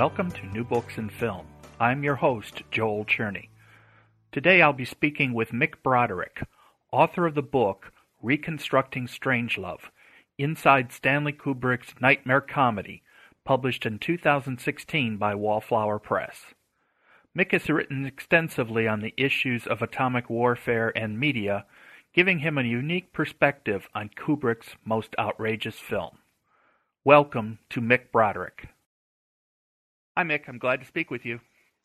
Welcome to New Books and Film. I'm your host, Joel Cherney. Today I'll be speaking with Mick Broderick, author of the book Reconstructing Strangelove Inside Stanley Kubrick's Nightmare Comedy, published in 2016 by Wallflower Press. Mick has written extensively on the issues of atomic warfare and media, giving him a unique perspective on Kubrick's most outrageous film. Welcome to Mick Broderick. Hi, Mick. I'm glad to speak with you.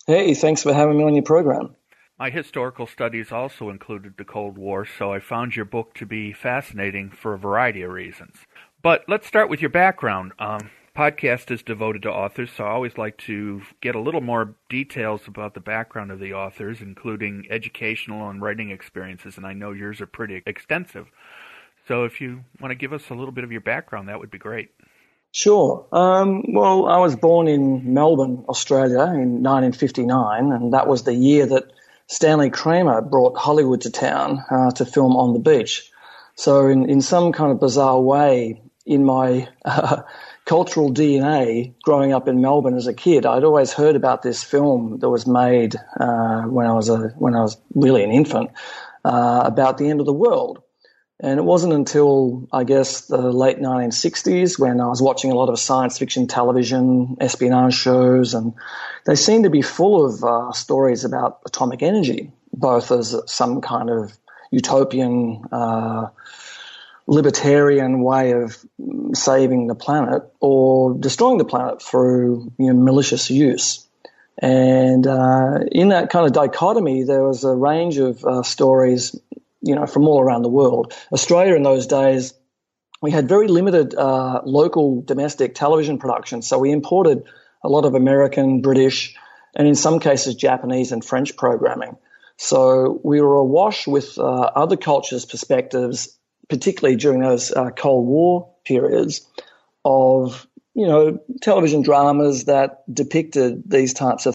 Hey, thanks for having me on your program. My historical studies also included the Cold War, so I found your book to be fascinating for a variety of reasons. But let's start with your background. Um, podcast is devoted to authors, so I always like to get a little more details about the background of the authors, including educational and writing experiences, and I know yours are pretty extensive. So if you want to give us a little bit of your background, that would be great. Sure. Um, well, I was born in Melbourne, Australia in 1959, and that was the year that Stanley Kramer brought Hollywood to town uh, to film on the beach. So, in, in some kind of bizarre way, in my uh, cultural DNA, growing up in Melbourne as a kid, I'd always heard about this film that was made uh, when I was a when I was really an infant uh, about the end of the world. And it wasn't until, I guess, the late 1960s when I was watching a lot of science fiction television, espionage shows, and they seemed to be full of uh, stories about atomic energy, both as some kind of utopian, uh, libertarian way of saving the planet or destroying the planet through you know, malicious use. And uh, in that kind of dichotomy, there was a range of uh, stories you know, from all around the world. Australia in those days, we had very limited uh, local domestic television production, so we imported a lot of American, British, and in some cases Japanese and French programming. So we were awash with uh, other cultures' perspectives, particularly during those uh, Cold War periods, of you know television dramas that depicted these types of